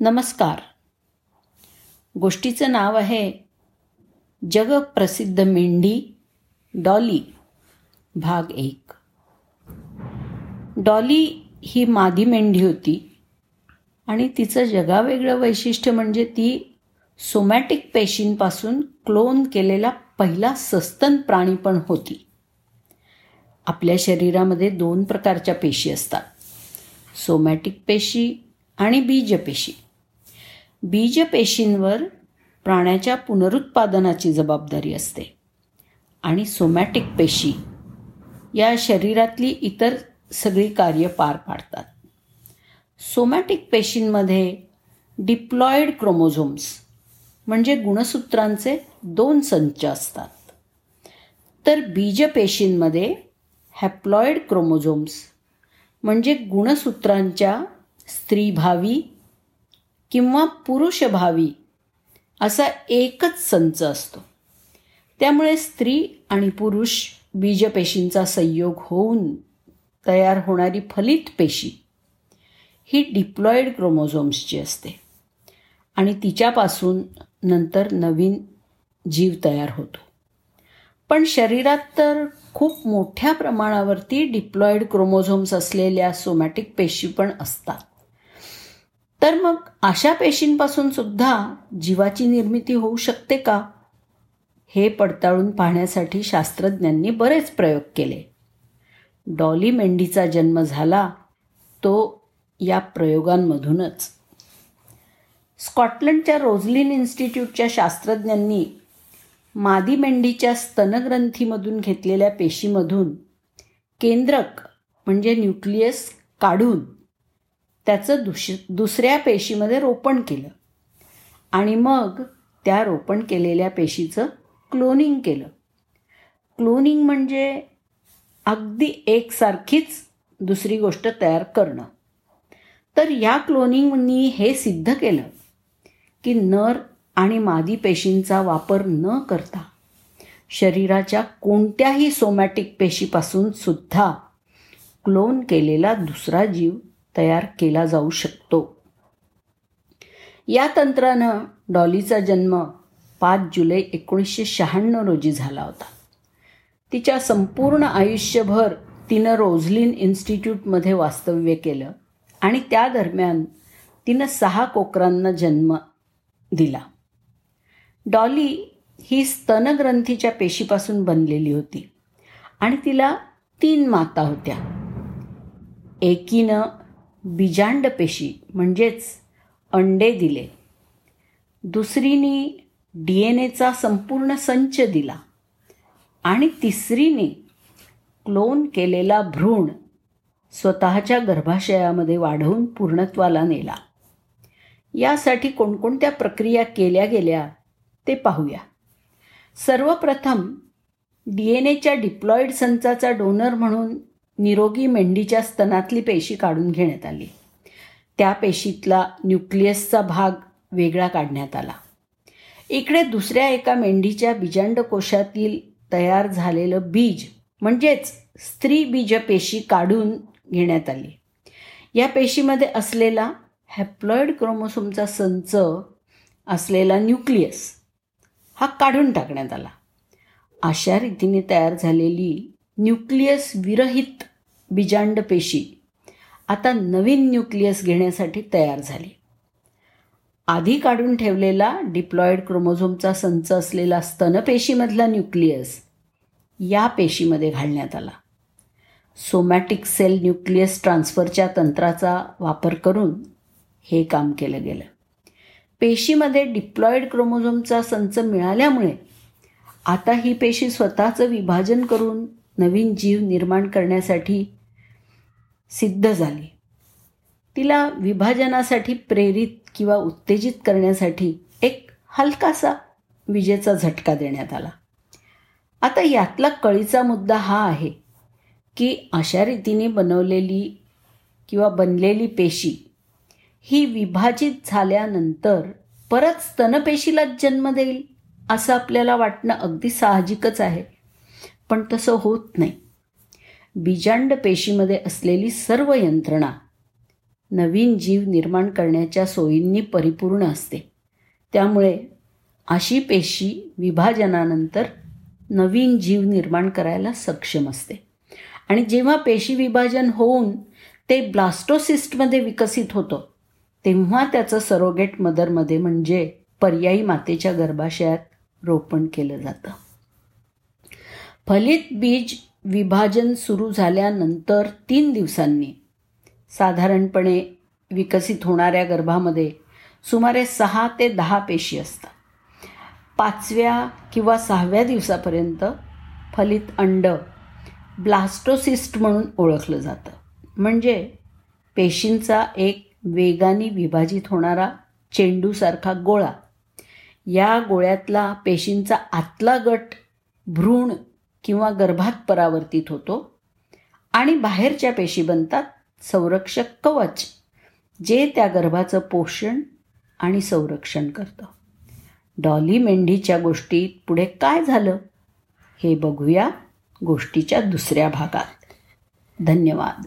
नमस्कार. गोष्टीचं नाव आहे जगप्रसिद्ध मेंढी डॉली भाग एक. डॉली ही मादी मेंढी होती आणि तिचं जगावेगळं वैशिष्ट्य म्हणजे ती सोमॅटिक पेशींपासून क्लोन केलेला पहिला सस्तन प्राणी पण होती. आपल्या शरीरामध्ये दोन प्रकारच्या पेशी असतात सोमॅटिक पेशी आणि बीजपेशी. बीजपेशींवर प्राण्याच्या पुनरुत्पादनाची जबाबदारी असते. आणि सोमॅटिक पेशी या शरीरातली इतर सगळी कार्य पार पाडतात. सोमॅटिक पेशींमध्ये डिप्लॉईड क्रोमोझोम्स म्हणजे गुणसूत्रांचे दोन संच असतात. तर बीजपेशींमध्ये हॅप्लॉईड क्रोमोझोम्स म्हणजे गुणसूत्रांच्या स्त्रीभावी किंवा पुरुषभावी असा एकच संच असतो. त्यामुळे स्त्री आणि पुरुष बीजपेशींचा संयोग होऊन तयार होणारी फलित पेशी ही डिप्लॉईड क्रोमोझोम्सची असते आणि तिच्यापासून नंतर नवीन जीव तयार होतो. पण शरीरात तर खूप मोठ्या प्रमाणावरती डिप्लॉईड क्रोमोझोम्स असलेल्या सोमॅटिक पेशी पण असतात. तर मग अशा पेशींपासून सुद्धा जीवाची निर्मिती होऊ शकते का? हे पडताळून पाहण्यासाठी शास्त्रज्ञांनी बरेच प्रयोग केले. डॉली मेंढीचा जन्म झाला तो या प्रयोगांमधूनच. स्कॉटलंडच्या रोझलिन इन्स्टिट्यूटच्या शास्त्रज्ञांनी मादी मेंढीच्या स्तनग्रंथीमधून घेतलेल्या पेशीमधून केंद्रक म्हणजे न्यूक्लियस काढून त्याचं दुश दुसऱ्या पेशीमध्ये रोपण केलं. आणि मग त्या रोपण केलेल्या पेशीचं क्लोनिंग केलं. क्लोनिंग म्हणजे अगदी एकसारखीच दुसरी गोष्ट तयार करणं. तर या क्लोनिंगनी हे सिद्ध केलं की नर आणि मादी पेशींचा वापर न करता शरीराच्या कोणत्याही सोमॅटिक पेशीपासून सुद्धा क्लोन केलेला दुसरा जीव तयार केला जाऊ शकतो. या तंत्रानं डॉलीचा जन्म पाच जुलै एकोणीसशे शहाण्णव रोजी झाला होता. तिच्या संपूर्ण आयुष्यभर तिनं रोझलिन इन्स्टिट्यूटमध्ये वास्तव्य केलं आणि त्या दरम्यान तिनं सहा कोकरांना जन्म दिला. डॉली ही स्तनग्रंथीच्या पेशीपासून बनलेली होती आणि तिला तीन माता होत्या. एकीनं बिजांड पेशी म्हणजेच अंडे दिले. दुसरीने डी एन एचा संपूर्ण संच दिला. आणि तिसरीने क्लोन केलेला भ्रूण स्वतःच्या गर्भाशयामध्ये वाढवून पूर्णत्वाला नेला. यासाठी कोणकोणत्या प्रक्रिया केल्या गेल्या ते पाहूया. सर्वप्रथम डी एन एच्या डिप्लॉईड संचाचा डोनर म्हणून निरोगी मेंढीच्या स्तनातली पेशी काढून घेण्यात आली. त्या पेशीतला न्यूक्लियसचा भाग वेगळा काढण्यात आला. इकडे दुसऱ्या एका मेंढीच्या बीजांडकोशातील तयार झालेलं बीज म्हणजेच स्त्री बीज पेशी काढून घेण्यात आली. या पेशीमध्ये असलेला हॅप्लॉइड क्रोमोसोमचा संच असलेला न्यूक्लियस हा काढून टाकण्यात आला. अशा रीतीने तयार झालेली न्यूक्लियस विरहित बीजांड पेशी. आता नवीन न्यूक्लियस घेण्यासाठी तयार झाली. आधी काढून ठेवलेला डिप्लॉईड क्रोमोझोमचा संच असलेला स्तनपेशीमधला न्यूक्लियस या पेशीमध्ये घालण्यात आला. सोमॅटिक सेल न्यूक्लियस ट्रान्सफरच्या तंत्राचा वापर करून हे काम केलं गेलं. पेशीमध्ये डिप्लॉईड क्रोमोझोमचा संच मिळाल्यामुळे आता ही पेशी स्वतःचं विभाजन करून नवीन जीव निर्माण करण्यासाठी सिद्ध झाली. तिला विभाजनासाठी प्रेरित किंवा उत्तेजित करण्यासाठी एक हलकासा विजेचा झटका देण्यात आला. आता यातला कळीचा मुद्दा हा आहे की अशा रीतीने बनवलेली किंवा बनलेली पेशी ही विभाजित झाल्यानंतर परत स्तनपेशीलाच जन्म देईल असं आपल्याला वाटणं अगदी साहजिकच आहे. पण तसं होत नाही. बीजांड पेशीमध्ये असलेली सर्व यंत्रणा नवीन जीव निर्माण करण्याच्या सोयींनी परिपूर्ण असते. त्यामुळे अशी पेशी विभाजनानंतर नवीन जीव निर्माण करायला सक्षम असते. आणि जेव्हा पेशी विभाजन होऊन ते ब्लास्टोसिस्टमध्ये विकसित होतं तेव्हा त्याचं सरोगेट मदरमध्ये म्हणजे पर्यायी मातेच्या गर्भाशयात रोपण केलं जातं. फलित बीज विभाजन सुरू झाल्यानंतर तीन दिवसांनी साधारणपणे विकसित होणाऱ्या गर्भामध्ये सुमारे सहा ते दहा पेशी असतात. पाचव्या किंवा सहाव्या दिवसापर्यंत फलित अंड ब्लास्टोसिस्ट म्हणून ओळखलं जातं. म्हणजे पेशींचा एक वेगाने विभाजित होणारा चेंडूसारखा गोळा. या गोळ्यातला पेशींचा आतला गट भ्रूण किंवा गर्भात परावर्तित होतो आणि बाहेरच्या पेशी बनतात संरक्षक कवच जे त्या गर्भाचं पोषण आणि संरक्षण करतं. डॉली मेंढीच्या गोष्टीत पुढे काय झालं हे बघूया गोष्टीच्या दुसऱ्या भागात. धन्यवाद.